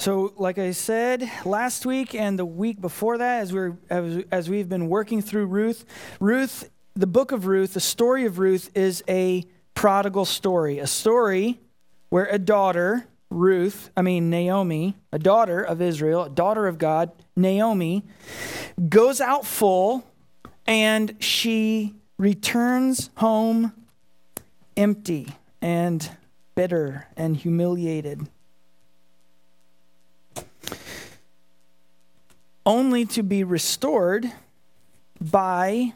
So, like I said last week and the week before that, as we're as, as we've been working through Ruth, Ruth, the book of Ruth, the story of Ruth is a prodigal story, a story where a daughter, Ruth, I mean Naomi, a daughter of Israel, a daughter of God, Naomi, goes out full and she returns home empty and bitter and humiliated. Only to be restored by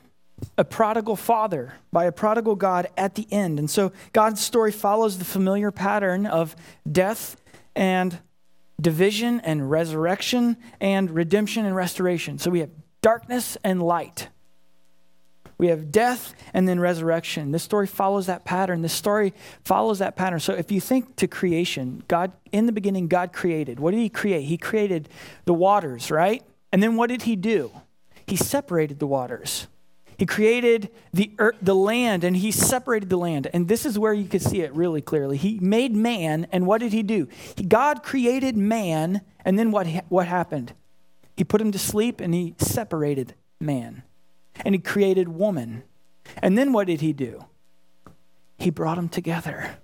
a prodigal father, by a prodigal God at the end. And so God's story follows the familiar pattern of death and division and resurrection and redemption and restoration. So we have darkness and light. We have death and then resurrection. This story follows that pattern. This story follows that pattern. So if you think to creation, God, in the beginning, God created. What did He create? He created the waters, right? And then what did he do? He separated the waters. He created the earth, the land and he separated the land. And this is where you can see it really clearly. He made man, and what did he do? He, God created man, and then what, what happened? He put him to sleep and he separated man. And he created woman. And then what did he do? He brought them together.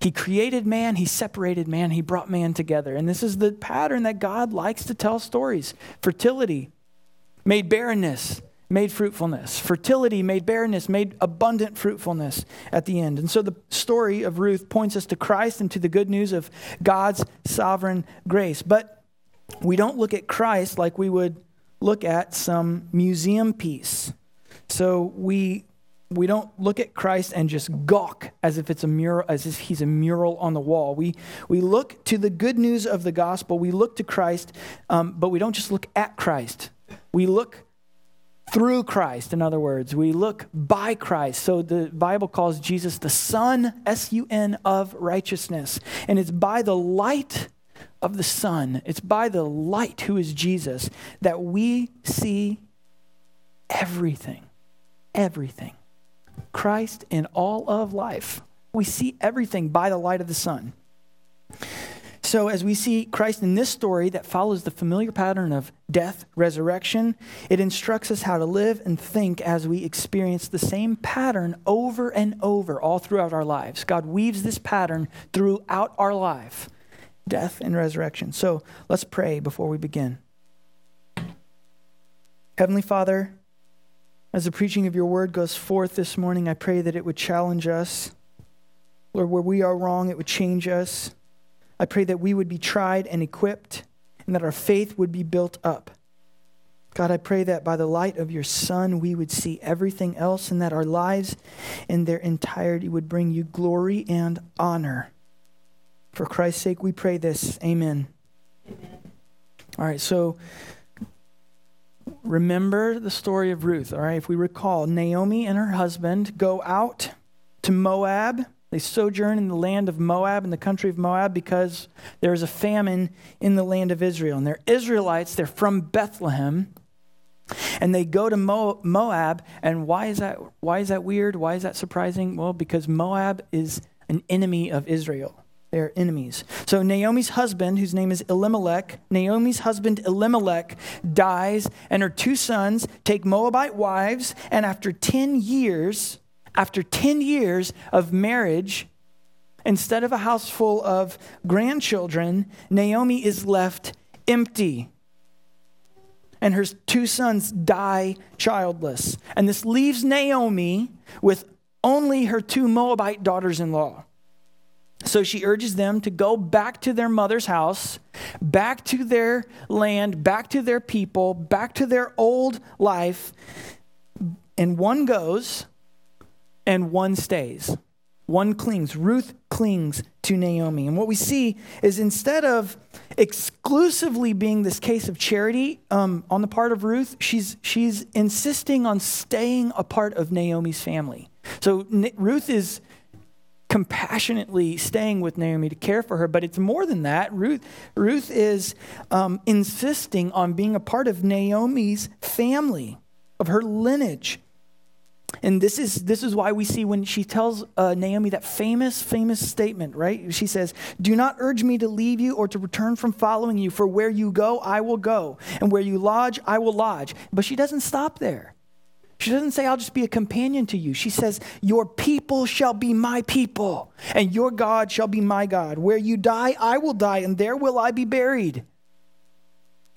He created man, he separated man, he brought man together. And this is the pattern that God likes to tell stories. Fertility made barrenness, made fruitfulness. Fertility made barrenness, made abundant fruitfulness at the end. And so the story of Ruth points us to Christ and to the good news of God's sovereign grace. But we don't look at Christ like we would look at some museum piece. So we we don't look at Christ and just gawk as if it's a mural, as if he's a mural on the wall. We, we look to the good news of the gospel. We look to Christ, um, but we don't just look at Christ. We look through Christ, in other words. We look by Christ. So the Bible calls Jesus the Son, S U N, of righteousness. And it's by the light of the Son, it's by the light who is Jesus, that we see everything. Everything. Christ in all of life. We see everything by the light of the sun. So, as we see Christ in this story that follows the familiar pattern of death, resurrection, it instructs us how to live and think as we experience the same pattern over and over all throughout our lives. God weaves this pattern throughout our life death and resurrection. So, let's pray before we begin. Heavenly Father, as the preaching of your word goes forth this morning, I pray that it would challenge us. Lord, where we are wrong, it would change us. I pray that we would be tried and equipped and that our faith would be built up. God, I pray that by the light of your Son, we would see everything else and that our lives in their entirety would bring you glory and honor. For Christ's sake, we pray this. Amen. Amen. All right, so remember the story of Ruth, all right? If we recall, Naomi and her husband go out to Moab. They sojourn in the land of Moab, in the country of Moab, because there is a famine in the land of Israel. And they're Israelites, they're from Bethlehem. And they go to Moab, and why is that why is that weird? Why is that surprising? Well, because Moab is an enemy of Israel their enemies. So Naomi's husband, whose name is Elimelech, Naomi's husband Elimelech dies, and her two sons take Moabite wives, and after 10 years, after 10 years of marriage, instead of a house full of grandchildren, Naomi is left empty. And her two sons die childless. And this leaves Naomi with only her two Moabite daughters in law. So she urges them to go back to their mother's house, back to their land, back to their people, back to their old life. And one goes and one stays. One clings. Ruth clings to Naomi. And what we see is instead of exclusively being this case of charity um, on the part of Ruth, she's, she's insisting on staying a part of Naomi's family. So Ruth is compassionately staying with Naomi to care for her, but it's more than that. Ruth, Ruth is um, insisting on being a part of Naomi's family, of her lineage. And this is, this is why we see when she tells uh, Naomi that famous, famous statement, right? She says, Do not urge me to leave you or to return from following you, for where you go, I will go, and where you lodge, I will lodge. But she doesn't stop there. She doesn't say, I'll just be a companion to you. She says, Your people shall be my people, and your God shall be my God. Where you die, I will die, and there will I be buried.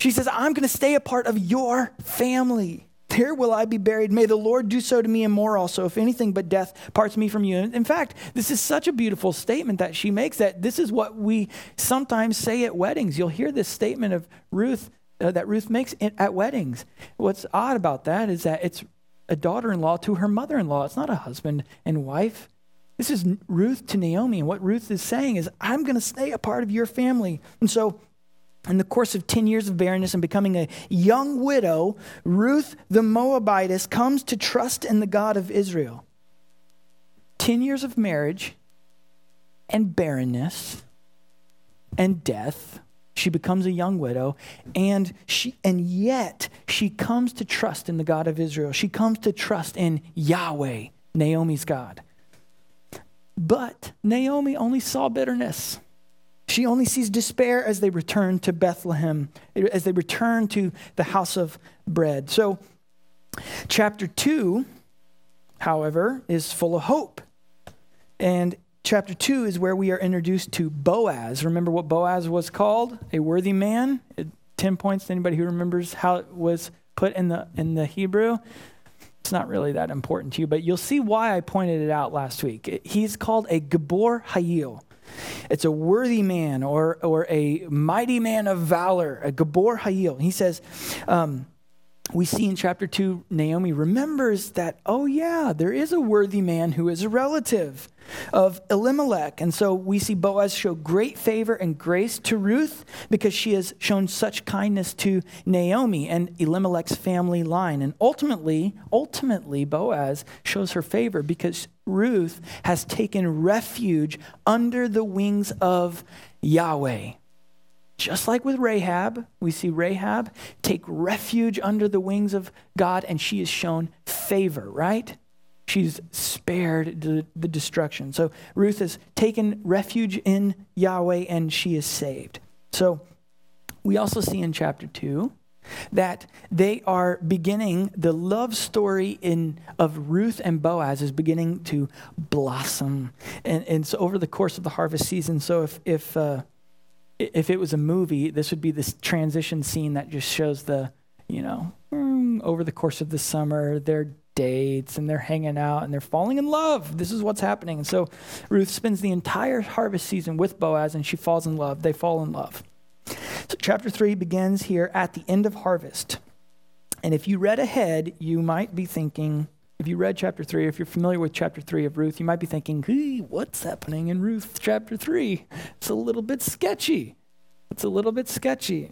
She says, I'm going to stay a part of your family. There will I be buried. May the Lord do so to me and more also, if anything but death parts me from you. In fact, this is such a beautiful statement that she makes that this is what we sometimes say at weddings. You'll hear this statement of Ruth uh, that Ruth makes at weddings. What's odd about that is that it's a daughter in law to her mother in law, it's not a husband and wife. This is Ruth to Naomi. And what Ruth is saying is, I'm going to stay a part of your family. And so in the course of 10 years of barrenness and becoming a young widow, Ruth the Moabitess comes to trust in the God of Israel. 10 years of marriage and barrenness and death. She becomes a young widow, and, she, and yet she comes to trust in the God of Israel. She comes to trust in Yahweh, Naomi's God. But Naomi only saw bitterness. She only sees despair as they return to Bethlehem, as they return to the house of bread. So, chapter 2, however, is full of hope. And chapter 2 is where we are introduced to Boaz. Remember what Boaz was called? A worthy man. 10 points to anybody who remembers how it was put in the, in the Hebrew. It's not really that important to you, but you'll see why I pointed it out last week. He's called a Gabor Hayil. It's a worthy man or, or a mighty man of valor, a Gabor Hayil. He says, um, we see in chapter 2, Naomi remembers that, oh, yeah, there is a worthy man who is a relative of Elimelech. And so we see Boaz show great favor and grace to Ruth because she has shown such kindness to Naomi and Elimelech's family line. And ultimately, ultimately, Boaz shows her favor because Ruth has taken refuge under the wings of Yahweh. Just like with Rahab, we see Rahab take refuge under the wings of God and she is shown favor, right? She's spared the, the destruction. So Ruth has taken refuge in Yahweh and she is saved. So we also see in chapter 2 that they are beginning the love story in of Ruth and Boaz is beginning to blossom and, and so over the course of the harvest season so if if uh, if it was a movie, this would be this transition scene that just shows the, you know, over the course of the summer, their dates and they're hanging out and they're falling in love. This is what's happening. And so Ruth spends the entire harvest season with Boaz and she falls in love. They fall in love. So chapter 3 begins here at the end of harvest. And if you read ahead, you might be thinking, if you read chapter 3, if you're familiar with chapter 3 of Ruth, you might be thinking, hey, what's happening in Ruth chapter 3? It's a little bit sketchy. It's a little bit sketchy.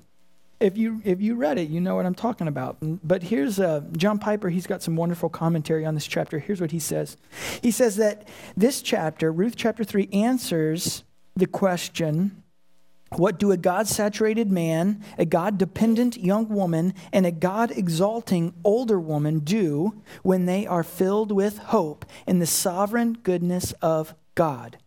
If you, if you read it, you know what I'm talking about. But here's uh, John Piper. He's got some wonderful commentary on this chapter. Here's what he says He says that this chapter, Ruth chapter 3, answers the question what do a God saturated man, a God dependent young woman, and a God exalting older woman do when they are filled with hope in the sovereign goodness of God?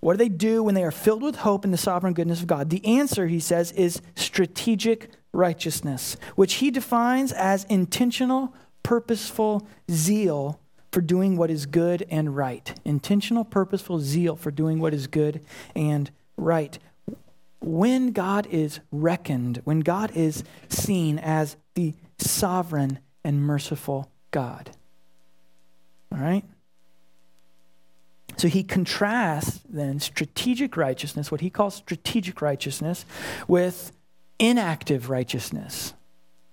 What do they do when they are filled with hope in the sovereign goodness of God? The answer, he says, is strategic righteousness, which he defines as intentional, purposeful zeal for doing what is good and right. Intentional, purposeful zeal for doing what is good and right. When God is reckoned, when God is seen as the sovereign and merciful God. All right? So he contrasts then strategic righteousness, what he calls strategic righteousness, with inactive righteousness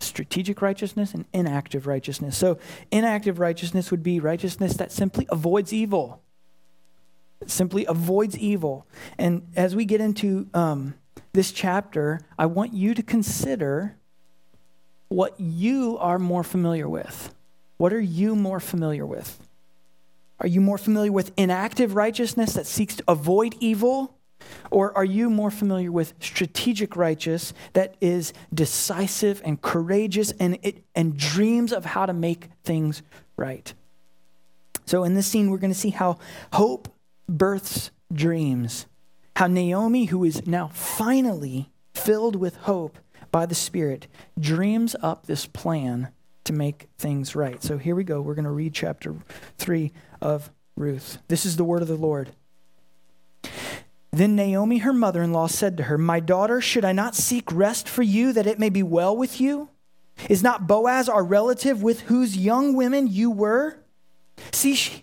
strategic righteousness and inactive righteousness. So, inactive righteousness would be righteousness that simply avoids evil. Simply avoids evil. And as we get into um, this chapter, I want you to consider what you are more familiar with. What are you more familiar with? Are you more familiar with inactive righteousness that seeks to avoid evil? Or are you more familiar with strategic righteous that is decisive and courageous and, it, and dreams of how to make things right? So, in this scene, we're going to see how hope births dreams. How Naomi, who is now finally filled with hope by the Spirit, dreams up this plan to make things right. So, here we go. We're going to read chapter 3 of Ruth. This is the word of the Lord. Then Naomi, her mother in law, said to her, My daughter, should I not seek rest for you that it may be well with you? Is not Boaz our relative with whose young women you were? See,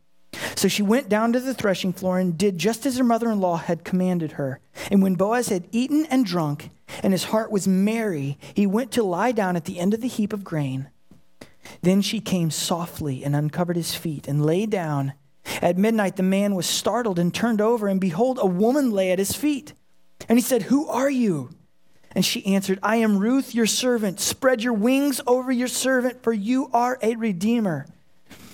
So she went down to the threshing floor and did just as her mother in law had commanded her. And when Boaz had eaten and drunk, and his heart was merry, he went to lie down at the end of the heap of grain. Then she came softly and uncovered his feet and lay down at midnight, the man was startled and turned over, and behold, a woman lay at his feet. And he said, Who are you? And she answered, I am Ruth, your servant. Spread your wings over your servant, for you are a redeemer.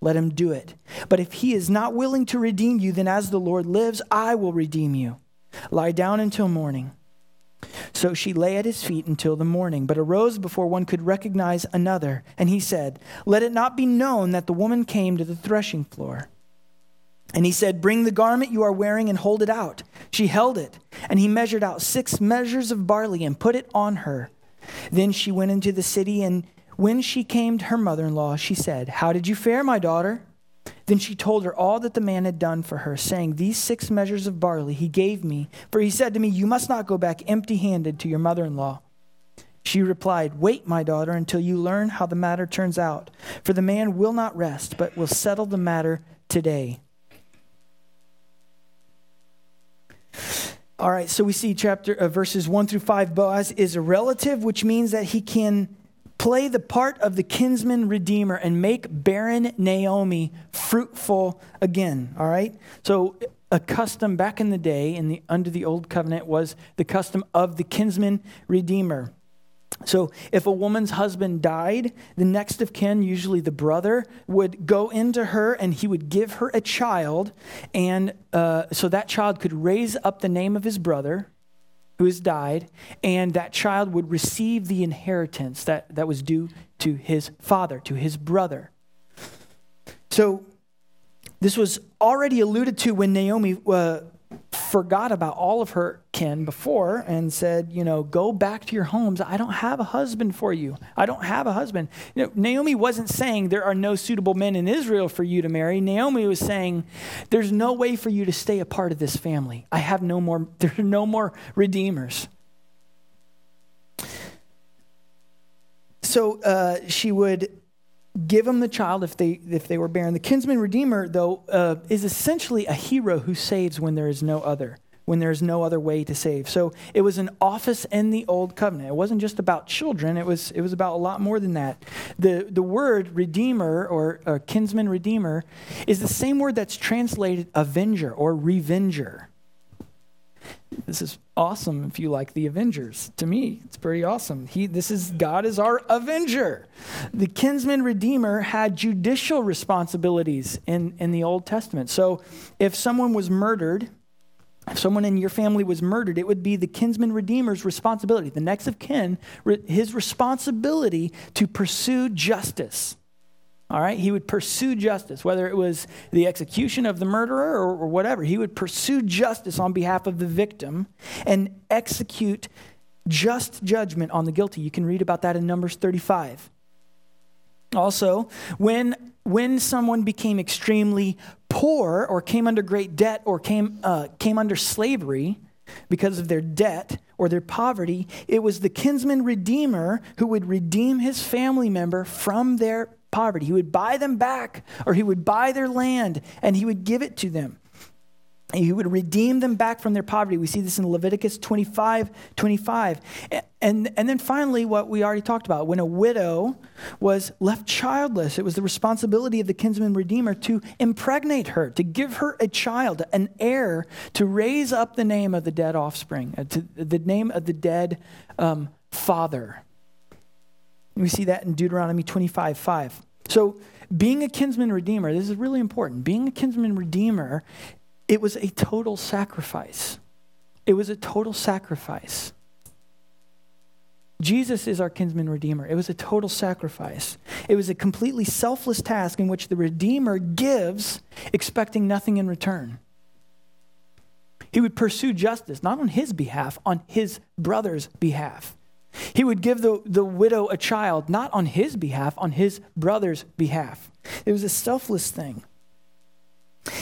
let him do it. But if he is not willing to redeem you, then as the Lord lives, I will redeem you. Lie down until morning. So she lay at his feet until the morning, but arose before one could recognize another. And he said, Let it not be known that the woman came to the threshing floor. And he said, Bring the garment you are wearing and hold it out. She held it, and he measured out six measures of barley and put it on her. Then she went into the city, and when she came to her mother in law, she said, How did you fare, my daughter? Then she told her all that the man had done for her, saying, These six measures of barley he gave me, for he said to me, You must not go back empty handed to your mother in law. She replied, Wait, my daughter, until you learn how the matter turns out, for the man will not rest, but will settle the matter today. All right, so we see chapter uh, verses 1 through 5 Boaz is a relative, which means that he can play the part of the kinsman redeemer and make barren Naomi fruitful again. All right? So, a custom back in the day, in the, under the old covenant, was the custom of the kinsman redeemer. So, if a woman's husband died, the next of kin, usually the brother, would go into her and he would give her a child. And uh, so that child could raise up the name of his brother who has died, and that child would receive the inheritance that, that was due to his father, to his brother. So, this was already alluded to when Naomi uh, forgot about all of her kin before and said, you know, go back to your homes. I don't have a husband for you. I don't have a husband. You know, Naomi wasn't saying there are no suitable men in Israel for you to marry. Naomi was saying there's no way for you to stay a part of this family. I have no more, there are no more redeemers. So uh, she would give them the child if they if they were barren. The kinsman redeemer, though, uh, is essentially a hero who saves when there is no other, when there is no other way to save. So it was an office in the old covenant. It wasn't just about children. It was it was about a lot more than that. The the word redeemer or, or kinsman redeemer is the same word that's translated avenger or revenger. This is awesome if you like the Avengers. To me, it's pretty awesome. He, this is God is our Avenger. The kinsman redeemer had judicial responsibilities in, in the Old Testament. So if someone was murdered, if someone in your family was murdered, it would be the kinsman redeemer's responsibility, the next of kin, his responsibility to pursue justice. All right, he would pursue justice, whether it was the execution of the murderer or, or, whatever. He would pursue justice on behalf of the victim and execute just judgment on the guilty. You can read about that in Numbers 35. Also, when, when someone became extremely poor or came under great debt or came, uh, came under slavery because of their debt or their poverty, it was the kinsman redeemer who would redeem his family member from their poverty. He would buy them back or he would buy their land and he would give it to them. He would redeem them back from their poverty. We see this in Leviticus 25, 25. And, and then finally, what we already talked about when a widow was left childless, it was the responsibility of the kinsman redeemer to impregnate her, to give her a child, an heir, to raise up the name of the dead offspring, uh, to the name of the dead um, father. We see that in Deuteronomy 25, 5. So, being a kinsman redeemer, this is really important. Being a kinsman redeemer it was a total sacrifice. It was a total sacrifice. Jesus is our kinsman redeemer. It was a total sacrifice. It was a completely selfless task in which the redeemer gives, expecting nothing in return. He would pursue justice, not on his behalf, on his brother's behalf. He would give the, the widow a child, not on his behalf, on his brother's behalf. It was a selfless thing.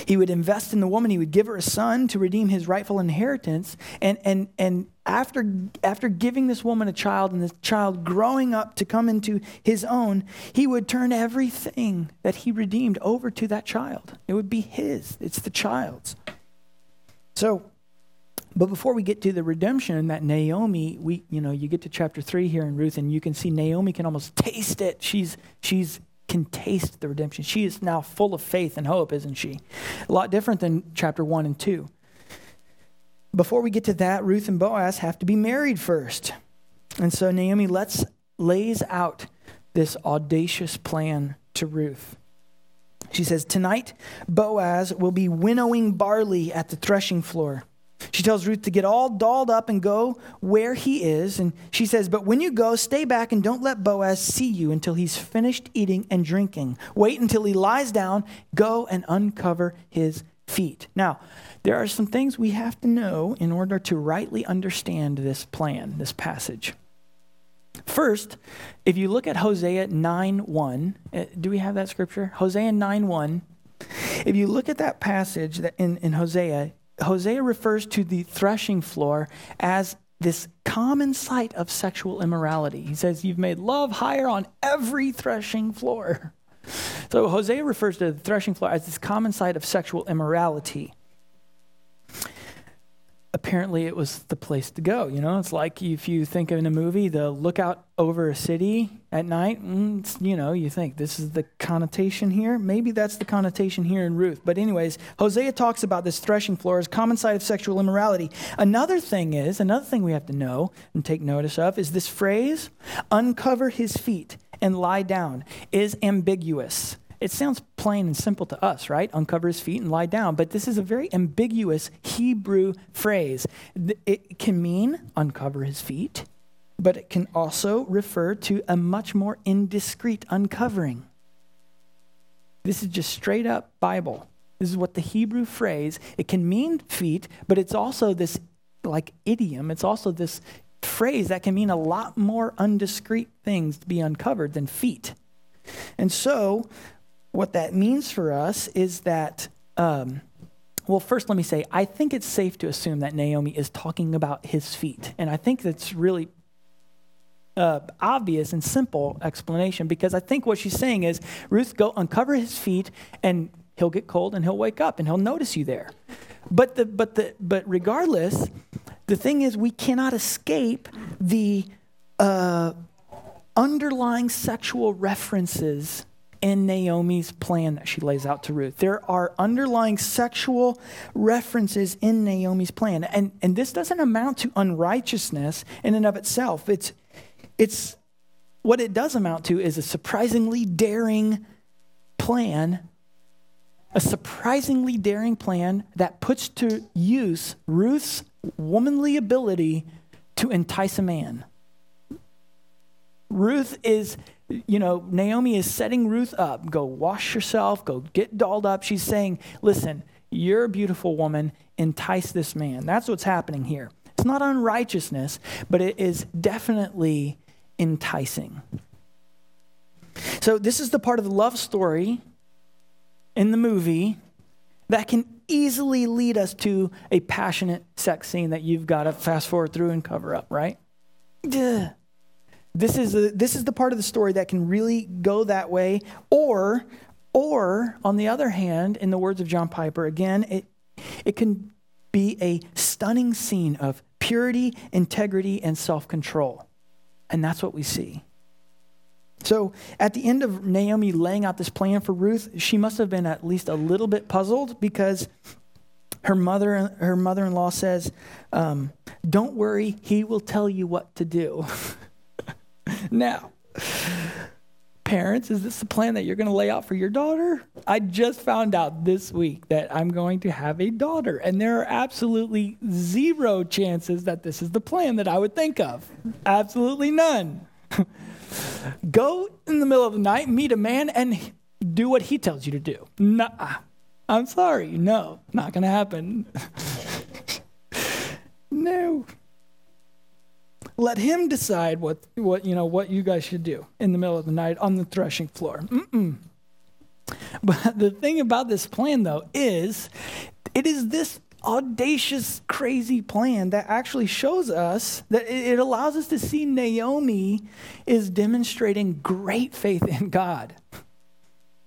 He would invest in the woman. He would give her a son to redeem his rightful inheritance. And, and, and after, after giving this woman a child and this child growing up to come into his own, he would turn everything that he redeemed over to that child. It would be his, it's the child's. So, but before we get to the redemption that Naomi, we, you know, you get to chapter three here in Ruth, and you can see Naomi can almost taste it. She's, she's can taste the redemption. She is now full of faith and hope, isn't she? A lot different than chapter 1 and 2. Before we get to that, Ruth and Boaz have to be married first. And so Naomi lets, lays out this audacious plan to Ruth. She says, Tonight, Boaz will be winnowing barley at the threshing floor. She tells Ruth to get all dolled up and go where he is. And she says, But when you go, stay back and don't let Boaz see you until he's finished eating and drinking. Wait until he lies down. Go and uncover his feet. Now, there are some things we have to know in order to rightly understand this plan, this passage. First, if you look at Hosea 9 1, uh, do we have that scripture? Hosea 9 1. If you look at that passage in, in Hosea, Hosea refers to the threshing floor as this common site of sexual immorality. He says, You've made love higher on every threshing floor. So Hosea refers to the threshing floor as this common site of sexual immorality apparently it was the place to go. You know, it's like if you think in a movie, the lookout over a city at night, mm, you know, you think this is the connotation here. Maybe that's the connotation here in Ruth. But, anyways, Hosea talks about this threshing floor as common site of sexual immorality. Another thing is, another thing we have to know and take notice of is this phrase, uncover his feet and lie down, is ambiguous. It sounds plain and simple to us, right? Uncover his feet and lie down. But this is a very ambiguous Hebrew phrase. It can mean uncover his feet, but it can also refer to a much more indiscreet uncovering. This is just straight up Bible. This is what the Hebrew phrase, it can mean feet, but it's also this like idiom. It's also this phrase that can mean a lot more undiscreet things to be uncovered than feet. And so what that means for us is that, um, well, first let me say, I think it's safe to assume that Naomi is talking about his feet. And I think that's really uh, obvious and simple explanation because I think what she's saying is, Ruth, go uncover his feet and he'll get cold and he'll wake up and he'll notice you there. But, the, but, the, but regardless, the thing is, we cannot escape the uh, underlying sexual references in Naomi's plan that she lays out to Ruth. There are underlying sexual references in Naomi's plan. And, and this doesn't amount to unrighteousness in and of itself. It's, it's what it does amount to is a surprisingly daring plan, a surprisingly daring plan that puts to use Ruth's womanly ability to entice a man. Ruth is you know, Naomi is setting Ruth up. Go wash yourself, go get dolled up. She's saying, listen, you're a beautiful woman, entice this man. That's what's happening here. It's not unrighteousness, but it is definitely enticing. So, this is the part of the love story in the movie that can easily lead us to a passionate sex scene that you've got to fast forward through and cover up, right? Duh. This is, a, this is the part of the story that can really go that way. Or, or on the other hand, in the words of John Piper, again, it, it can be a stunning scene of purity, integrity, and self control. And that's what we see. So at the end of Naomi laying out this plan for Ruth, she must have been at least a little bit puzzled because her mother her mother-in-law says, um, "Don't worry, he will tell you what to do." now, parents, is this the plan that you're going to lay out for your daughter? I just found out this week that I'm going to have a daughter, and there are absolutely zero chances that this is the plan that I would think of. Absolutely none. Go in the middle of the night, meet a man, and do what he tells you to do. Nah, I'm sorry. No, not going to happen. no. Let him decide what, what, you know, what you guys should do in the middle of the night on the threshing floor. Mm-mm. But the thing about this plan, though, is it is this audacious, crazy plan that actually shows us that it allows us to see Naomi is demonstrating great faith in God.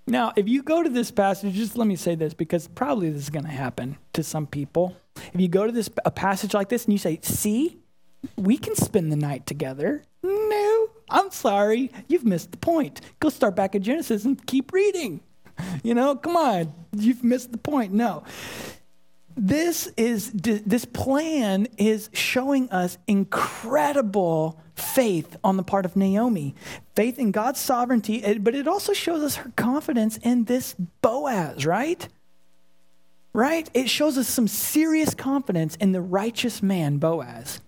Now, if you go to this passage, just let me say this because probably this is going to happen to some people. If you go to this a passage like this and you say, "See, we can spend the night together." No, I'm sorry, you've missed the point. Go start back at Genesis and keep reading. You know, come on, you've missed the point. No this is this plan is showing us incredible faith on the part of Naomi, faith in God's sovereignty, eh, but it also shows us her confidence in this Boaz, right? Right? It shows us some serious confidence in the righteous man, Boaz.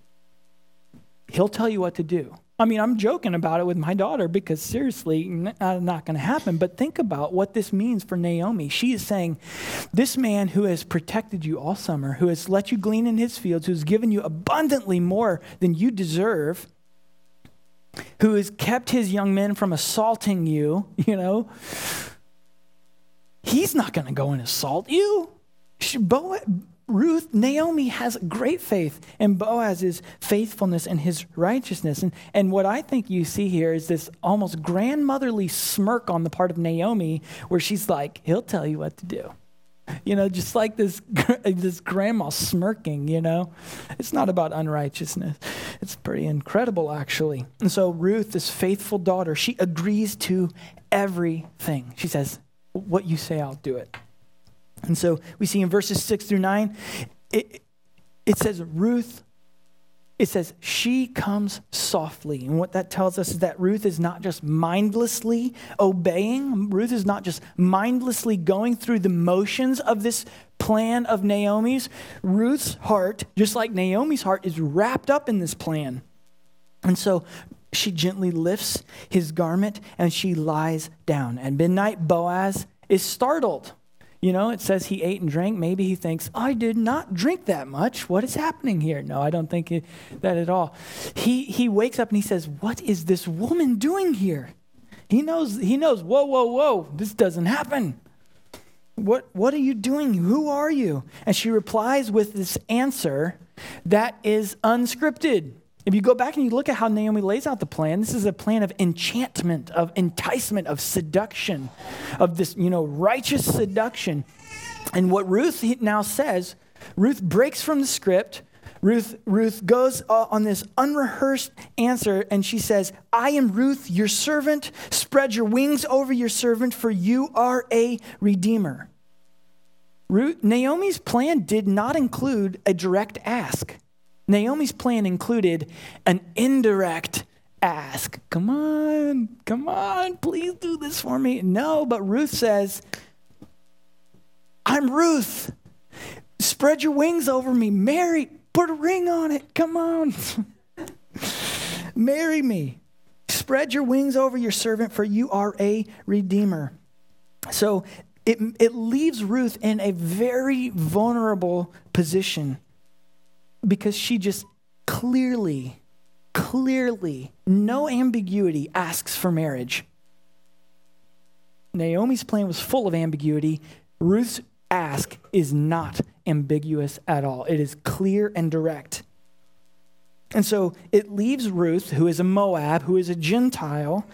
He'll tell you what to do. I mean, I'm joking about it with my daughter because seriously, uh, not going to happen. But think about what this means for Naomi. She is saying, This man who has protected you all summer, who has let you glean in his fields, who's given you abundantly more than you deserve, who has kept his young men from assaulting you, you know, he's not going to go and assault you. Boaz, Ruth, Naomi has great faith in Boaz's faithfulness and his righteousness. And, and what I think you see here is this almost grandmotherly smirk on the part of Naomi where she's like, he'll tell you what to do. You know, just like this, this grandma smirking, you know. It's not about unrighteousness. It's pretty incredible, actually. And so Ruth, this faithful daughter, she agrees to everything. She says, What you say, I'll do it. And so we see in verses six through nine, it, it says, Ruth, it says, she comes softly. And what that tells us is that Ruth is not just mindlessly obeying, Ruth is not just mindlessly going through the motions of this plan of Naomi's. Ruth's heart, just like Naomi's heart, is wrapped up in this plan. And so she gently lifts his garment and she lies down. At midnight, Boaz is startled. You know, it says he ate and drank. Maybe he thinks, I did not drink that much. What is happening here? No, I don't think it, that at all. He, he wakes up and he says, What is this woman doing here? He knows, he knows, whoa, whoa, whoa, this doesn't happen. What, what are you doing? Who are you? And she replies with this answer that is unscripted. If you go back and you look at how Naomi lays out the plan, this is a plan of enchantment, of enticement, of seduction, of this, you know, righteous seduction. And what Ruth now says, Ruth breaks from the script. Ruth, Ruth goes uh, on this unrehearsed answer and she says, I am Ruth, your servant. Spread your wings over your servant, for you are a redeemer. Ruth, Naomi's plan did not include a direct ask. Naomi's plan included an indirect ask. Come on, come on, please do this for me. No, but Ruth says, I'm Ruth. Spread your wings over me. Marry, put a ring on it. Come on. Marry me. Spread your wings over your servant, for you are a redeemer. So it, it leaves Ruth in a very vulnerable position because she just clearly, clearly, no ambiguity asks for marriage. Naomi's plan was full of ambiguity. Ruth's ask is not ambiguous at all, it is clear and direct. And so it leaves Ruth, who is a Moab, who is a Gentile,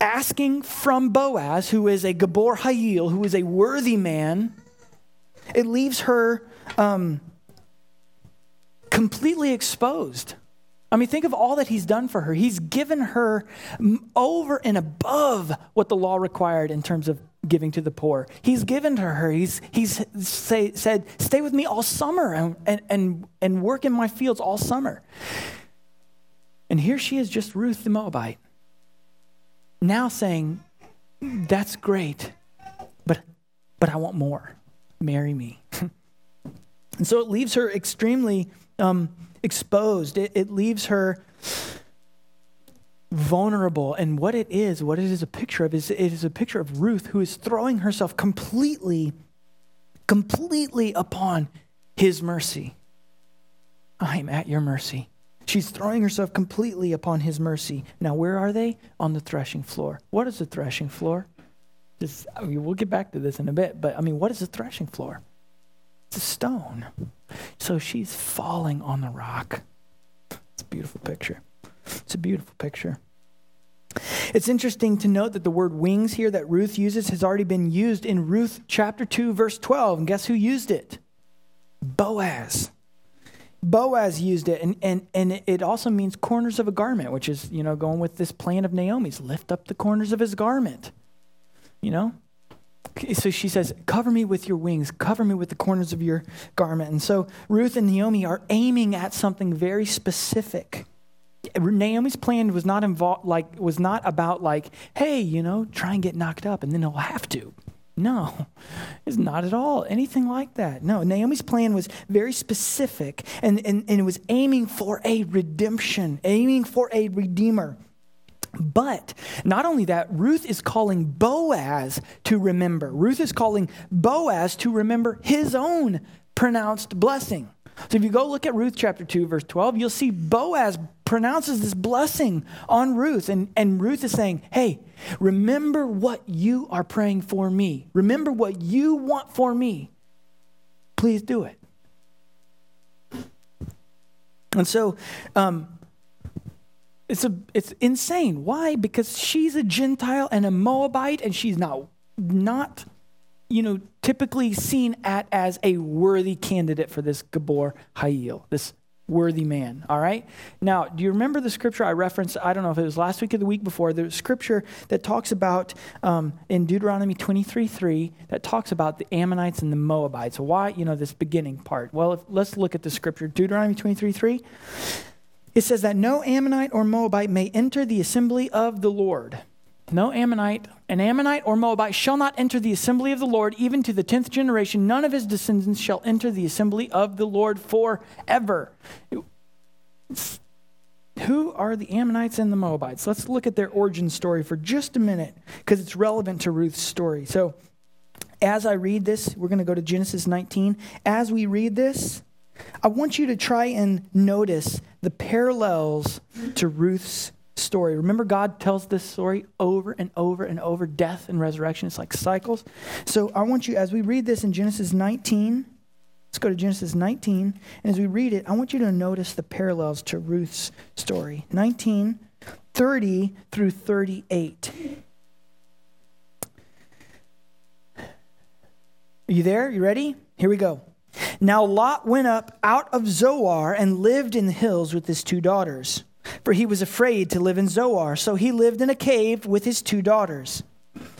asking from Boaz, who is a Gabor Hayil, who is a worthy man. It leaves her um, completely exposed. I mean, think of all that he's done for her. He's given her over and above what the law required in terms of giving to the poor. He's given to her. He's, he's say, said, Stay with me all summer and, and, and, and work in my fields all summer. And here she is, just Ruth the Moabite, now saying, That's great, but, but I want more. Marry me. and so it leaves her extremely um, exposed. It, it leaves her vulnerable. And what it is, what it is a picture of, is it is a picture of Ruth who is throwing herself completely, completely upon his mercy. I'm at your mercy. She's throwing herself completely upon his mercy. Now, where are they? On the threshing floor. What is the threshing floor? This, I mean, we'll get back to this in a bit, but I mean, what is the threshing floor? It's a stone. So she's falling on the rock. It's a beautiful picture. It's a beautiful picture. It's interesting to note that the word wings here that Ruth uses has already been used in Ruth chapter 2, verse 12. And guess who used it? Boaz. Boaz used it, and, and, and it also means corners of a garment, which is, you know, going with this plan of Naomi's lift up the corners of his garment. You know? So she says, Cover me with your wings, cover me with the corners of your garment. And so Ruth and Naomi are aiming at something very specific. Naomi's plan was not involved like was not about like, hey, you know, try and get knocked up and then he'll have to. No, it's not at all anything like that. No, Naomi's plan was very specific and, and, and it was aiming for a redemption, aiming for a redeemer. But not only that, Ruth is calling Boaz to remember. Ruth is calling Boaz to remember his own pronounced blessing. So if you go look at Ruth chapter 2, verse 12, you'll see Boaz pronounces this blessing on Ruth. And, and Ruth is saying, Hey, remember what you are praying for me. Remember what you want for me. Please do it. And so, um, it's, a, it's insane. Why? Because she's a Gentile and a Moabite, and she's not, not you know, typically seen at as a worthy candidate for this Gabor Hayil, this worthy man. All right. Now, do you remember the scripture I referenced? I don't know if it was last week or the week before. The scripture that talks about um, in Deuteronomy 23 3 that talks about the Ammonites and the Moabites. Why, you know, this beginning part? Well, if, let's look at the scripture. Deuteronomy 23 3. It says that no Ammonite or Moabite may enter the assembly of the Lord. No Ammonite, an Ammonite or Moabite shall not enter the assembly of the Lord, even to the tenth generation. None of his descendants shall enter the assembly of the Lord forever. Who are the Ammonites and the Moabites? Let's look at their origin story for just a minute because it's relevant to Ruth's story. So, as I read this, we're going to go to Genesis 19. As we read this, I want you to try and notice the parallels to Ruth's story. Remember, God tells this story over and over and over death and resurrection. It's like cycles. So I want you, as we read this in Genesis 19, let's go to Genesis 19. And as we read it, I want you to notice the parallels to Ruth's story 19, 30 through 38. Are you there? You ready? Here we go. Now Lot went up out of Zoar and lived in the hills with his two daughters, for he was afraid to live in Zoar. So he lived in a cave with his two daughters.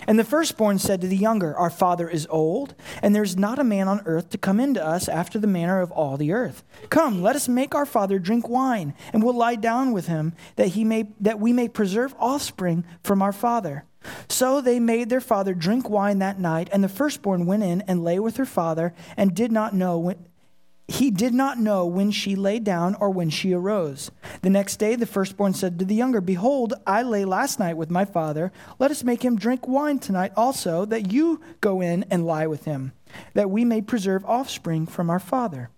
And the firstborn said to the younger, Our father is old, and there is not a man on earth to come into us after the manner of all the earth. Come, let us make our father drink wine, and we'll lie down with him, that he may that we may preserve offspring from our father. So they made their father drink wine that night, and the firstborn went in and lay with her father, and did not know when, he did not know when she lay down or when she arose. The next day, the firstborn said to the younger, Behold, I lay last night with my father. Let us make him drink wine tonight also, that you go in and lie with him, that we may preserve offspring from our father.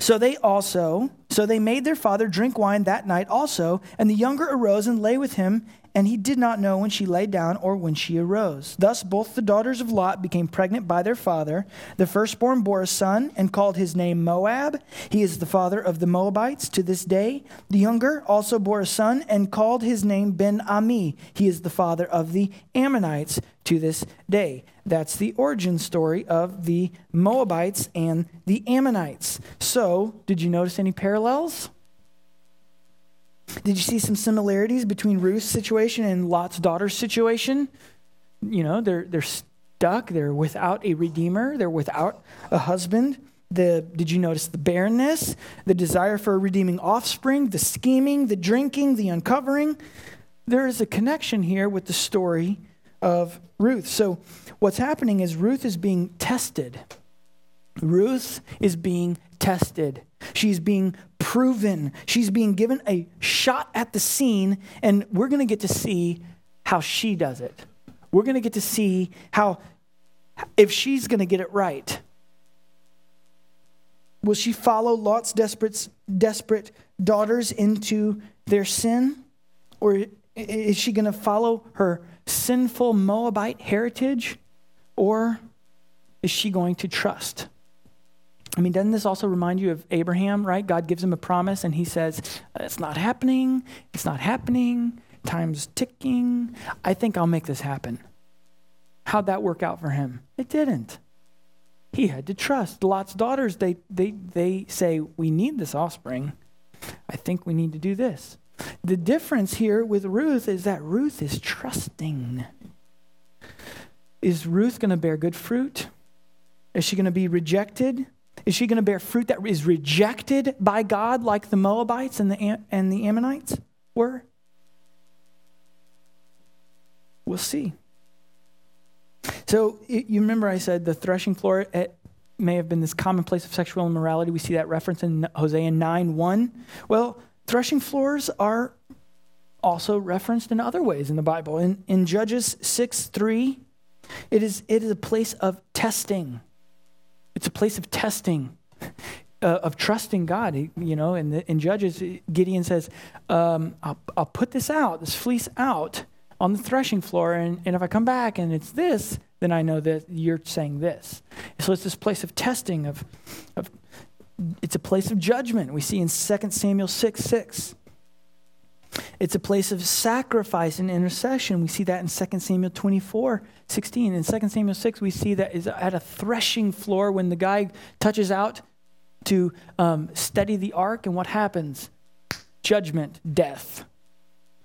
So they also, so they made their father drink wine that night also, and the younger arose and lay with him, and he did not know when she lay down or when she arose. Thus both the daughters of Lot became pregnant by their father. The firstborn bore a son and called his name Moab. He is the father of the Moabites to this day. The younger also bore a son and called his name Ben Ami. He is the father of the Ammonites to this day. That's the origin story of the Moabites and the Ammonites. So, did you notice any parallels? Did you see some similarities between Ruth's situation and Lot's daughter's situation? You know, they're, they're stuck, they're without a redeemer, they're without a husband. The, did you notice the barrenness, the desire for a redeeming offspring, the scheming, the drinking, the uncovering? There is a connection here with the story of Ruth. So, what's happening is Ruth is being tested. Ruth is being tested. She's being proven. She's being given a shot at the scene, and we're going to get to see how she does it. We're going to get to see how, if she's going to get it right. Will she follow Lot's desperate, desperate daughters into their sin? Or is she going to follow her sinful Moabite heritage? Or is she going to trust? I mean, doesn't this also remind you of Abraham, right? God gives him a promise and he says, uh, It's not happening. It's not happening. Time's ticking. I think I'll make this happen. How'd that work out for him? It didn't. He had to trust. Lot's daughters, they, they, they say, We need this offspring. I think we need to do this. The difference here with Ruth is that Ruth is trusting. Is Ruth going to bear good fruit? Is she going to be rejected? Is she going to bear fruit that is rejected by God like the Moabites and the, and the Ammonites were? We'll see. So you remember I said the threshing floor may have been this common place of sexual immorality. We see that reference in Hosea 9 1. Well, threshing floors are also referenced in other ways in the Bible. In, in Judges 6 3, it is, it is a place of testing. It's a place of testing, uh, of trusting God. You know, in, the, in Judges, Gideon says, um, I'll, I'll put this out, this fleece out on the threshing floor, and, and if I come back and it's this, then I know that you're saying this. So it's this place of testing, of, of it's a place of judgment. We see in 2 Samuel 6 6. It's a place of sacrifice and intercession. We see that in 2 Samuel 24, 16. In 2 Samuel 6, we see that is at a threshing floor when the guy touches out to um, steady the ark, and what happens? Judgment, death.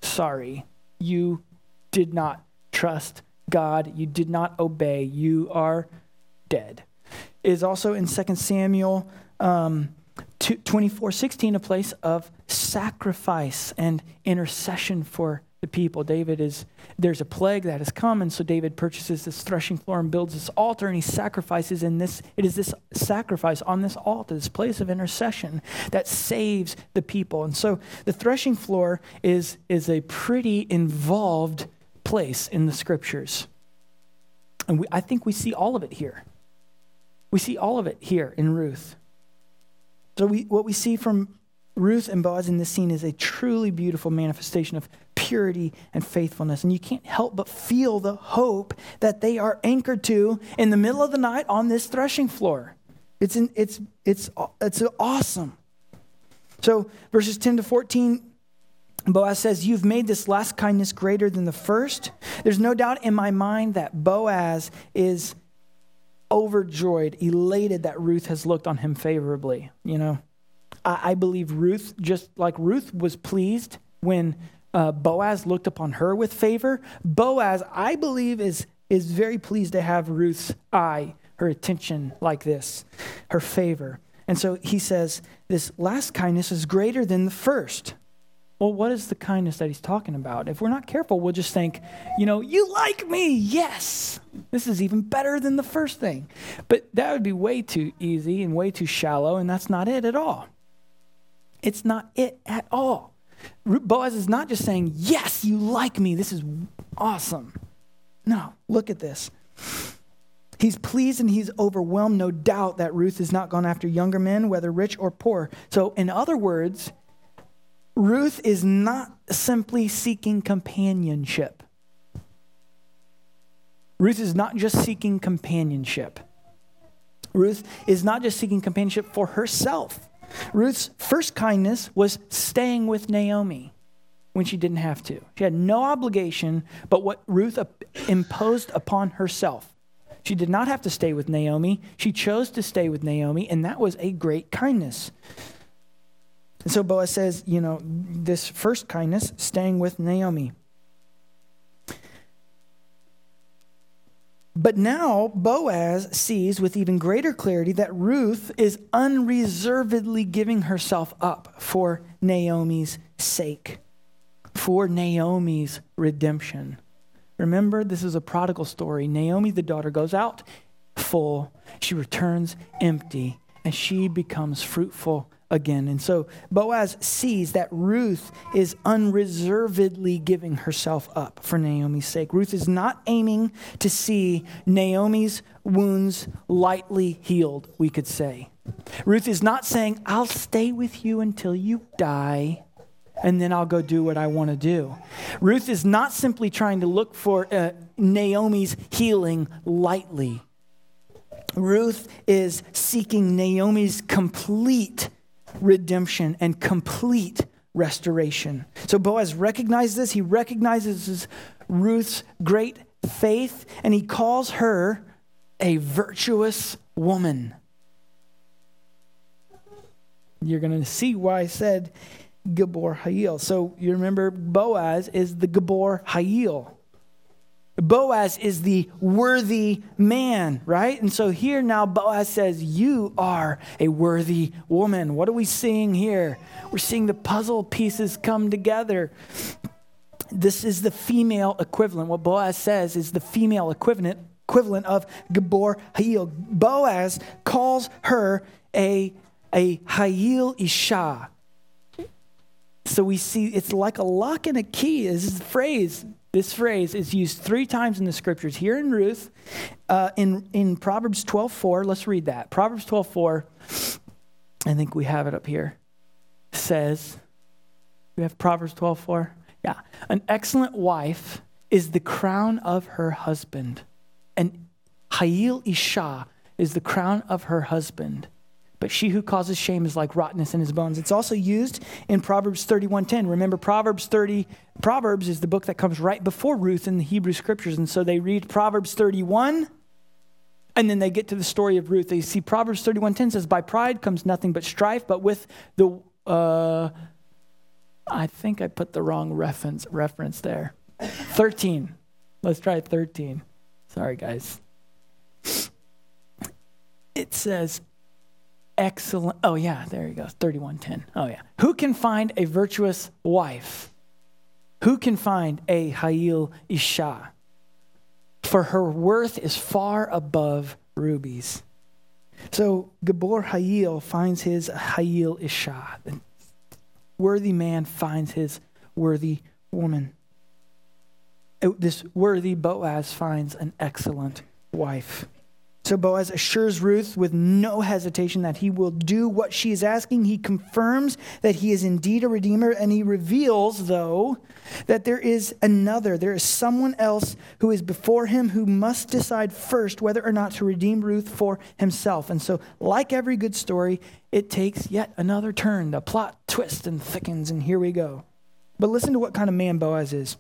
Sorry, you did not trust God. You did not obey. You are dead. It is also in 2 Samuel um, 24 16 a place of sacrifice and intercession for the people. David is, there's a plague that has come, and so David purchases this threshing floor and builds this altar, and he sacrifices in this. It is this sacrifice on this altar, this place of intercession that saves the people. And so the threshing floor is, is a pretty involved place in the scriptures. And we, I think we see all of it here. We see all of it here in Ruth. So we, what we see from Ruth and Boaz in this scene is a truly beautiful manifestation of purity and faithfulness. And you can't help but feel the hope that they are anchored to in the middle of the night on this threshing floor. It's, in, it's, it's, it's awesome. So, verses 10 to 14, Boaz says, You've made this last kindness greater than the first. There's no doubt in my mind that Boaz is overjoyed, elated that Ruth has looked on him favorably. You know, I, I believe Ruth, just like Ruth was pleased when uh, Boaz looked upon her with favor, Boaz, I believe, is, is very pleased to have Ruth's eye, her attention like this, her favor. And so he says, This last kindness is greater than the first. Well, what is the kindness that he's talking about? If we're not careful, we'll just think, you know, you like me. Yes. This is even better than the first thing. But that would be way too easy and way too shallow, and that's not it at all. It's not it at all. Boaz is not just saying, yes, you like me. This is awesome. No, look at this. He's pleased and he's overwhelmed, no doubt, that Ruth has not gone after younger men, whether rich or poor. So, in other words, Ruth is not simply seeking companionship. Ruth is not just seeking companionship. Ruth is not just seeking companionship for herself. Ruth's first kindness was staying with Naomi when she didn't have to. She had no obligation but what Ruth imposed upon herself. She did not have to stay with Naomi. She chose to stay with Naomi, and that was a great kindness. And so Boaz says, you know, this first kindness, staying with Naomi. But now Boaz sees with even greater clarity that Ruth is unreservedly giving herself up for Naomi's sake, for Naomi's redemption. Remember, this is a prodigal story. Naomi, the daughter, goes out full, she returns empty, and she becomes fruitful again. And so Boaz sees that Ruth is unreservedly giving herself up for Naomi's sake. Ruth is not aiming to see Naomi's wounds lightly healed, we could say. Ruth is not saying, I'll stay with you until you die. And then I'll go do what I want to do. Ruth is not simply trying to look for uh, Naomi's healing lightly. Ruth is seeking Naomi's complete redemption and complete restoration. So Boaz recognizes this. He recognizes Ruth's great faith, and he calls her a virtuous woman. You're going to see why I said Gabor Hayil. So you remember Boaz is the Gabor Hayil. Boaz is the worthy man, right? And so here now Boaz says, You are a worthy woman. What are we seeing here? We're seeing the puzzle pieces come together. This is the female equivalent. What Boaz says is the female equivalent, equivalent of Gabor Hayil. Boaz calls her a, a Hayil Isha. So we see it's like a lock and a key. This is the phrase this phrase is used three times in the scriptures. Here in Ruth, uh, in, in Proverbs 12.4, let's read that. Proverbs 12.4, I think we have it up here, says, we have Proverbs 12.4? Yeah. An excellent wife is the crown of her husband. And Hayil Isha is the crown of her husband but she who causes shame is like rottenness in his bones. It's also used in Proverbs 31:10. Remember Proverbs 30 Proverbs is the book that comes right before Ruth in the Hebrew scriptures and so they read Proverbs 31 and then they get to the story of Ruth. They see Proverbs 31:10 says by pride comes nothing but strife, but with the uh, I think I put the wrong reference reference there. 13. Let's try 13. Sorry guys. It says excellent. Oh, yeah, there you go. 3110. Oh, yeah. Who can find a virtuous wife? Who can find a Hayil Isha? For her worth is far above rubies. So Gabor Hayil finds his Hayil Isha. The worthy man finds his worthy woman. Oh, this worthy Boaz finds an excellent wife. So Boaz assures Ruth with no hesitation that he will do what she is asking. He confirms that he is indeed a redeemer, and he reveals, though, that there is another. There is someone else who is before him who must decide first whether or not to redeem Ruth for himself. And so, like every good story, it takes yet another turn. The plot twists and thickens, and here we go. But listen to what kind of man Boaz is.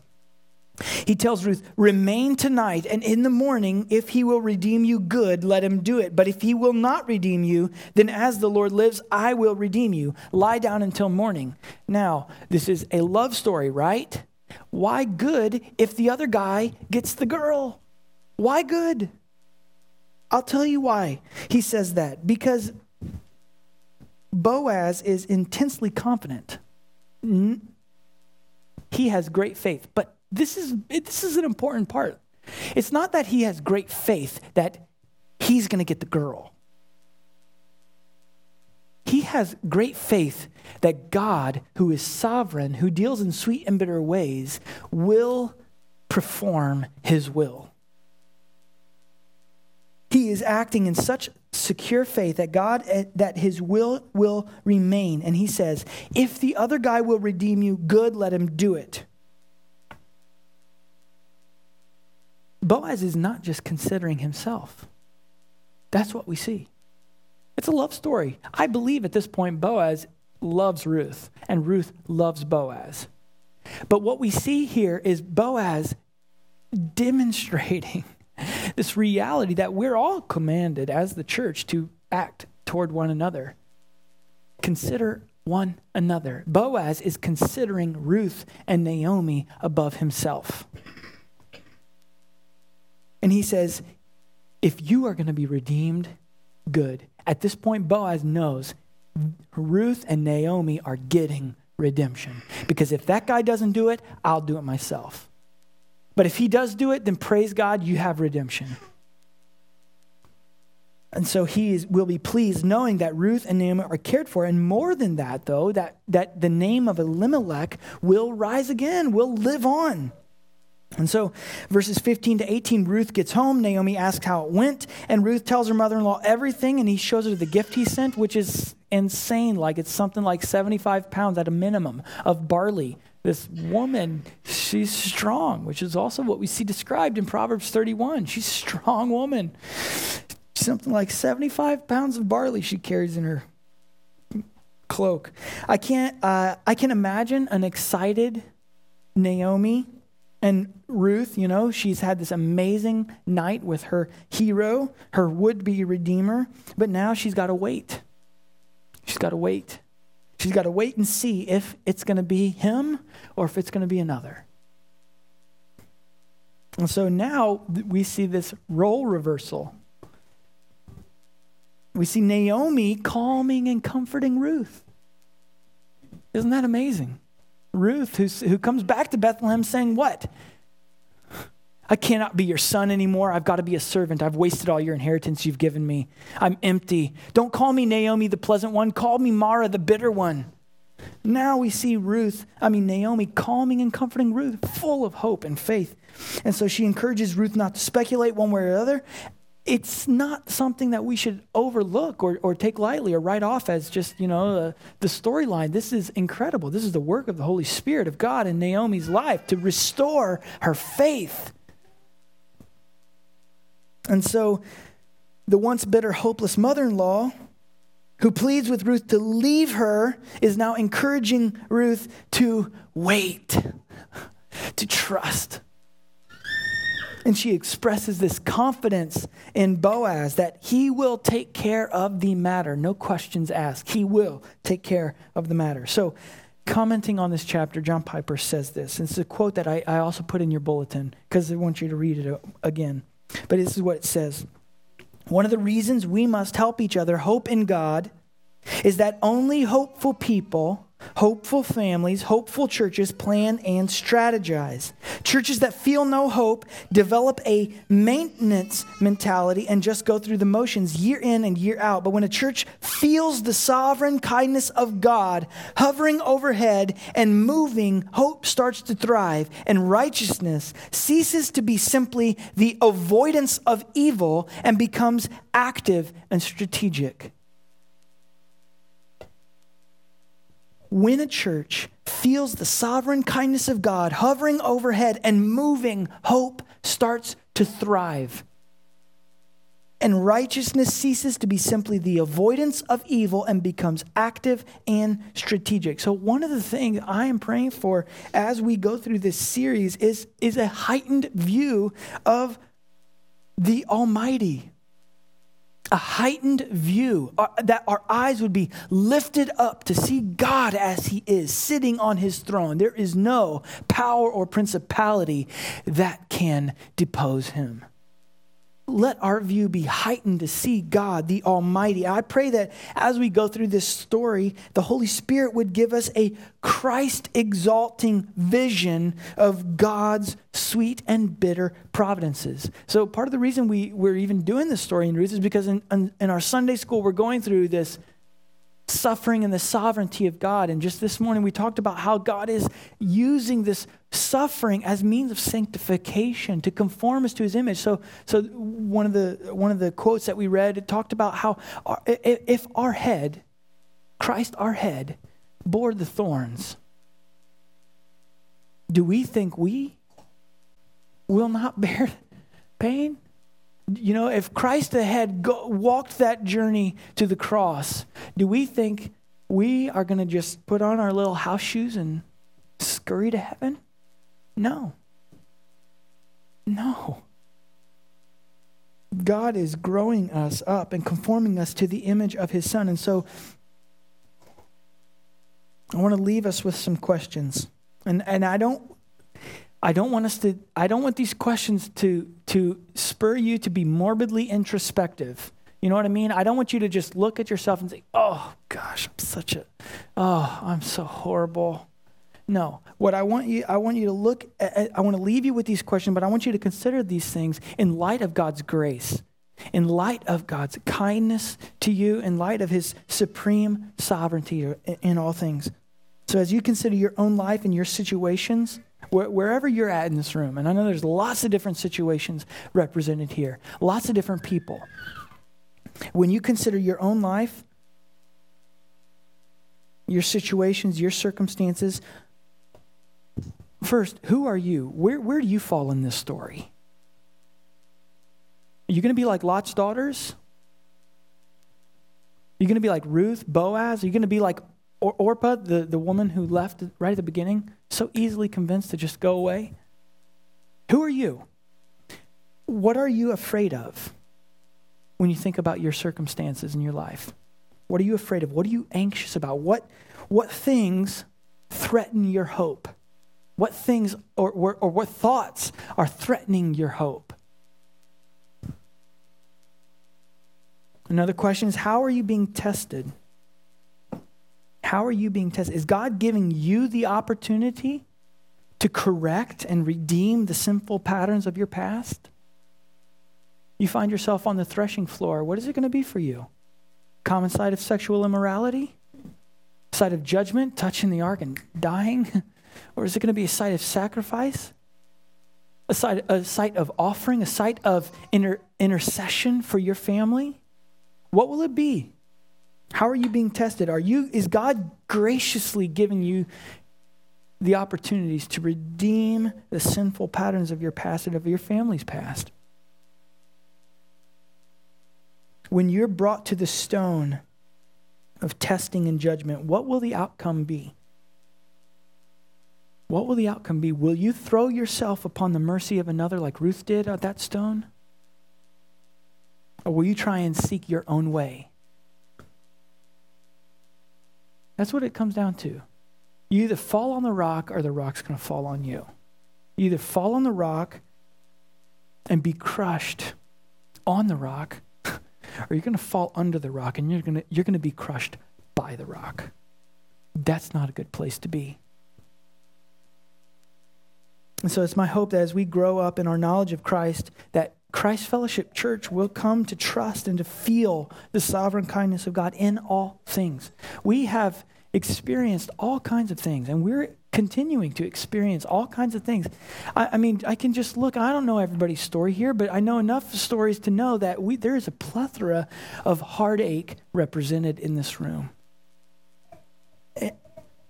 He tells Ruth, Remain tonight, and in the morning, if he will redeem you, good, let him do it. But if he will not redeem you, then as the Lord lives, I will redeem you. Lie down until morning. Now, this is a love story, right? Why good if the other guy gets the girl? Why good? I'll tell you why he says that. Because Boaz is intensely confident. He has great faith, but this is, this is an important part. It's not that he has great faith that he's going to get the girl. He has great faith that God, who is sovereign, who deals in sweet and bitter ways, will perform his will. He is acting in such secure faith that God eh, that his will will remain and he says, "If the other guy will redeem you, good, let him do it." Boaz is not just considering himself. That's what we see. It's a love story. I believe at this point Boaz loves Ruth and Ruth loves Boaz. But what we see here is Boaz demonstrating this reality that we're all commanded as the church to act toward one another. Consider one another. Boaz is considering Ruth and Naomi above himself. And he says, if you are going to be redeemed, good. At this point, Boaz knows Ruth and Naomi are getting redemption. Because if that guy doesn't do it, I'll do it myself. But if he does do it, then praise God, you have redemption. And so he is, will be pleased knowing that Ruth and Naomi are cared for. And more than that, though, that, that the name of Elimelech will rise again, will live on. And so, verses 15 to 18, Ruth gets home. Naomi asks how it went, and Ruth tells her mother in law everything, and he shows her the gift he sent, which is insane. Like it's something like 75 pounds at a minimum of barley. This woman, she's strong, which is also what we see described in Proverbs 31. She's a strong woman. Something like 75 pounds of barley she carries in her cloak. I can't, uh, I can imagine an excited Naomi and Ruth, you know, she's had this amazing night with her hero, her would be redeemer, but now she's got to wait. She's got to wait. She's got to wait and see if it's going to be him or if it's going to be another. And so now we see this role reversal. We see Naomi calming and comforting Ruth. Isn't that amazing? Ruth, who comes back to Bethlehem saying, What? I cannot be your son anymore. I've got to be a servant. I've wasted all your inheritance you've given me. I'm empty. Don't call me Naomi, the pleasant one. Call me Mara, the bitter one. Now we see Ruth, I mean, Naomi calming and comforting Ruth, full of hope and faith. And so she encourages Ruth not to speculate one way or the other. It's not something that we should overlook or, or take lightly or write off as just, you know, uh, the storyline. This is incredible. This is the work of the Holy Spirit of God in Naomi's life to restore her faith and so the once bitter, hopeless mother in law who pleads with Ruth to leave her is now encouraging Ruth to wait, to trust. And she expresses this confidence in Boaz that he will take care of the matter. No questions asked. He will take care of the matter. So, commenting on this chapter, John Piper says this. And it's a quote that I, I also put in your bulletin because I want you to read it uh, again. But this is what it says One of the reasons we must help each other hope in God is that only hopeful people Hopeful families, hopeful churches plan and strategize. Churches that feel no hope develop a maintenance mentality and just go through the motions year in and year out. But when a church feels the sovereign kindness of God hovering overhead and moving, hope starts to thrive, and righteousness ceases to be simply the avoidance of evil and becomes active and strategic. When a church feels the sovereign kindness of God hovering overhead and moving, hope starts to thrive. And righteousness ceases to be simply the avoidance of evil and becomes active and strategic. So, one of the things I am praying for as we go through this series is, is a heightened view of the Almighty, a heightened view, uh, that our eyes would be lifted up to see God as He is, sitting on His throne. There is no power or principality that can depose Him let our view be heightened to see God, the Almighty. I pray that as we go through this story, the Holy Spirit would give us a Christ exalting vision of God's sweet and bitter providences. So, part of the reason we, we're even doing this story in Ruth is because in, in, in our Sunday school, we're going through this suffering and the sovereignty of God. And just this morning, we talked about how God is using this suffering as means of sanctification to conform us to his image. So, so one, of the, one of the quotes that we read, it talked about how our, if our head, Christ, our head, bore the thorns, do we think we will not bear pain? You know, if Christ had go, walked that journey to the cross, do we think we are going to just put on our little house shoes and scurry to heaven? No. No. God is growing us up and conforming us to the image of his son. And so I want to leave us with some questions. And and I don't I don't want us to I don't want these questions to to spur you to be morbidly introspective. You know what I mean? I don't want you to just look at yourself and say, "Oh gosh, I'm such a oh, I'm so horrible." No. What I want you I want you to look at, I want to leave you with these questions, but I want you to consider these things in light of God's grace. In light of God's kindness to you, in light of his supreme sovereignty in all things. So, as you consider your own life and your situations, wherever you're at in this room, and I know there's lots of different situations represented here, lots of different people. When you consider your own life, your situations, your circumstances, first, who are you? Where, where do you fall in this story? Are you going to be like Lot's daughters? Are you going to be like Ruth, Boaz? Are you going to be like or Orpah, the, the woman who left right at the beginning, so easily convinced to just go away? Who are you? What are you afraid of when you think about your circumstances in your life? What are you afraid of? What are you anxious about? What, what things threaten your hope? What things or, or, or what thoughts are threatening your hope? Another question is how are you being tested? How are you being tested? Is God giving you the opportunity to correct and redeem the sinful patterns of your past? You find yourself on the threshing floor. What is it going to be for you? Common side of sexual immorality? Side of judgment, touching the ark and dying? Or is it going to be a site of sacrifice? A site, a site of offering? A site of inter, intercession for your family? What will it be? How are you being tested? Are you is God graciously giving you the opportunities to redeem the sinful patterns of your past and of your family's past? When you're brought to the stone of testing and judgment, what will the outcome be? What will the outcome be? Will you throw yourself upon the mercy of another like Ruth did at that stone? Or will you try and seek your own way? That's what it comes down to. You either fall on the rock or the rock's going to fall on you. You either fall on the rock and be crushed on the rock, or you're going to fall under the rock and you're going to, you're going to be crushed by the rock. That's not a good place to be. And so it's my hope that as we grow up in our knowledge of Christ, that Christ Fellowship Church will come to trust and to feel the sovereign kindness of God in all things. We have experienced all kinds of things, and we're continuing to experience all kinds of things. I, I, mean, I can just look, I don't know everybody's story here, but I know enough stories to know that we, there is a plethora of heartache represented in this room. Eh,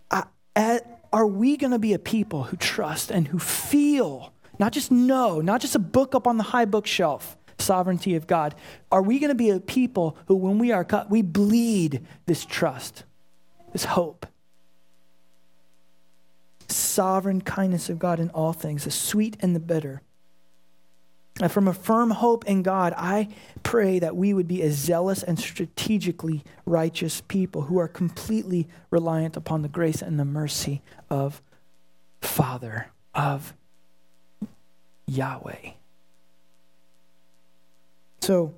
I, are we going to be a people who trust and who feel? Not just know, not just a book up on the high bookshelf, sovereignty of God. Are we going to be a people who, when we are cut, we bleed this trust, this hope? Sovereign kindness of God in all things, the sweet and the bitter. And from a firm hope in God, I pray that we would be a zealous and strategically righteous people who are completely reliant upon the grace and the mercy of Father, of Yahweh. So,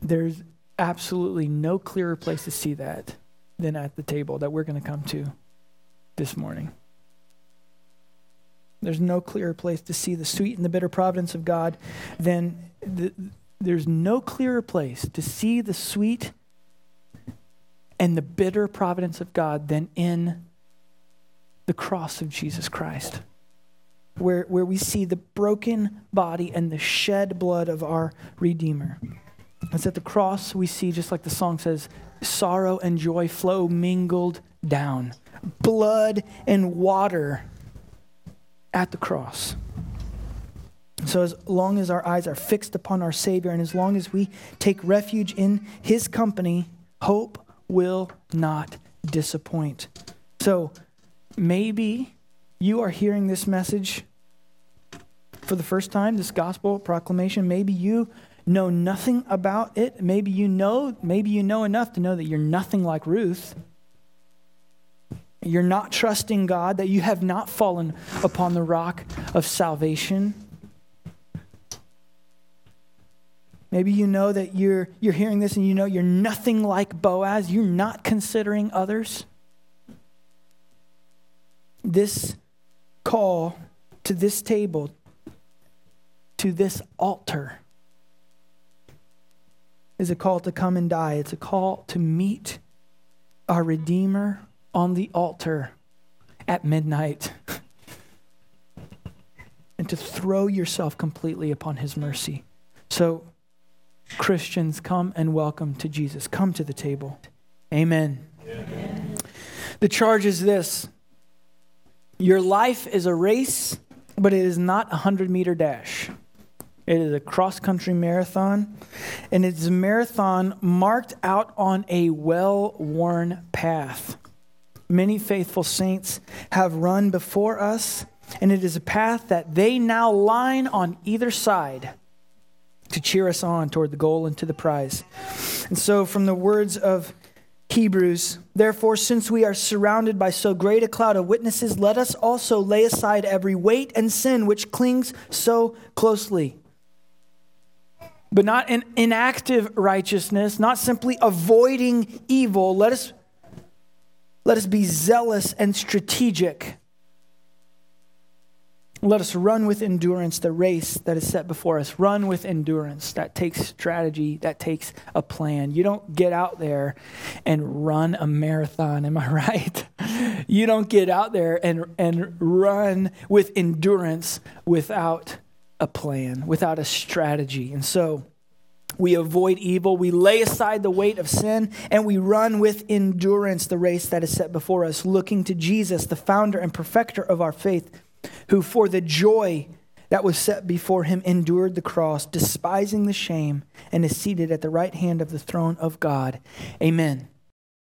there's absolutely no clearer place to see that than at the table that we're going to come to this morning. There's no clearer place to see the sweet and the bitter providence of God than the, there's no clearer place to see the sweet and the bitter providence of God than in the cross of Jesus Christ, where, where we see the broken body and the shed blood of our Redeemer. It's at the cross we see, just like the song says, sorrow and joy flow mingled down, blood and water at the cross. So, as long as our eyes are fixed upon our Savior and as long as we take refuge in His company, hope will not disappoint. So, maybe you are hearing this message for the first time, this gospel proclamation. Maybe you know nothing about it. Maybe you know, maybe you know enough to know that you're nothing like Ruth. You're not trusting God, that you have not fallen upon the rock of salvation. Maybe you know that you're, you're hearing this and you know you're nothing like Boaz. You're not considering others. This call to this table, to this altar, is a call to come and die. It's a call to meet our Redeemer on the altar at midnight and to throw yourself completely upon his mercy. So, Christians, come and welcome to Jesus. Come to the table. Amen. Amen. The charge is this Your life is a race, but it is not a 100 meter dash. It is a cross country marathon, and it's a marathon marked out on a well worn path. Many faithful saints have run before us, and it is a path that they now line on either side to cheer us on toward the goal and to the prize. And so, from the words of Hebrews, therefore, since we are surrounded by so great a cloud of witnesses, let us also lay aside every weight and sin which clings so closely. But not an inactive righteousness, not simply avoiding evil. Let us, let us be zealous and strategic let us run with endurance the race that is set before us. Run with endurance. That takes strategy, that takes a plan. You don't get out there and run a marathon, am I right? you don't get out there and, and run with endurance without a plan, without a strategy. And so, we avoid evil, we lay aside the weight of sin, and we run with endurance the race that is set before us, looking to Jesus, the founder and perfecter of our faith who for the joy that was set before him endured the cross, despising the shame, and is seated at the right hand of the throne of God. Amen.